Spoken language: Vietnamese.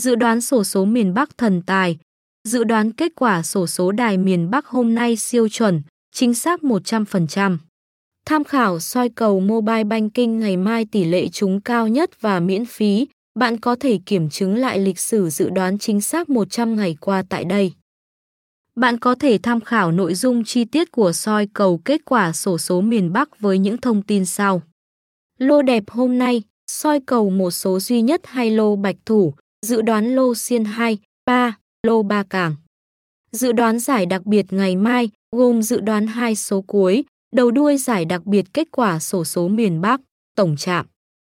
Dự đoán sổ số miền Bắc thần tài. Dự đoán kết quả sổ số đài miền Bắc hôm nay siêu chuẩn, chính xác 100%. Tham khảo soi cầu mobile banking ngày mai tỷ lệ trúng cao nhất và miễn phí. Bạn có thể kiểm chứng lại lịch sử dự đoán chính xác 100 ngày qua tại đây. Bạn có thể tham khảo nội dung chi tiết của soi cầu kết quả sổ số miền Bắc với những thông tin sau. Lô đẹp hôm nay, soi cầu một số duy nhất hay lô bạch thủ, dự đoán lô xiên 2, 3, lô 3 cảng. Dự đoán giải đặc biệt ngày mai, gồm dự đoán hai số cuối, đầu đuôi giải đặc biệt kết quả sổ số miền Bắc, tổng trạm.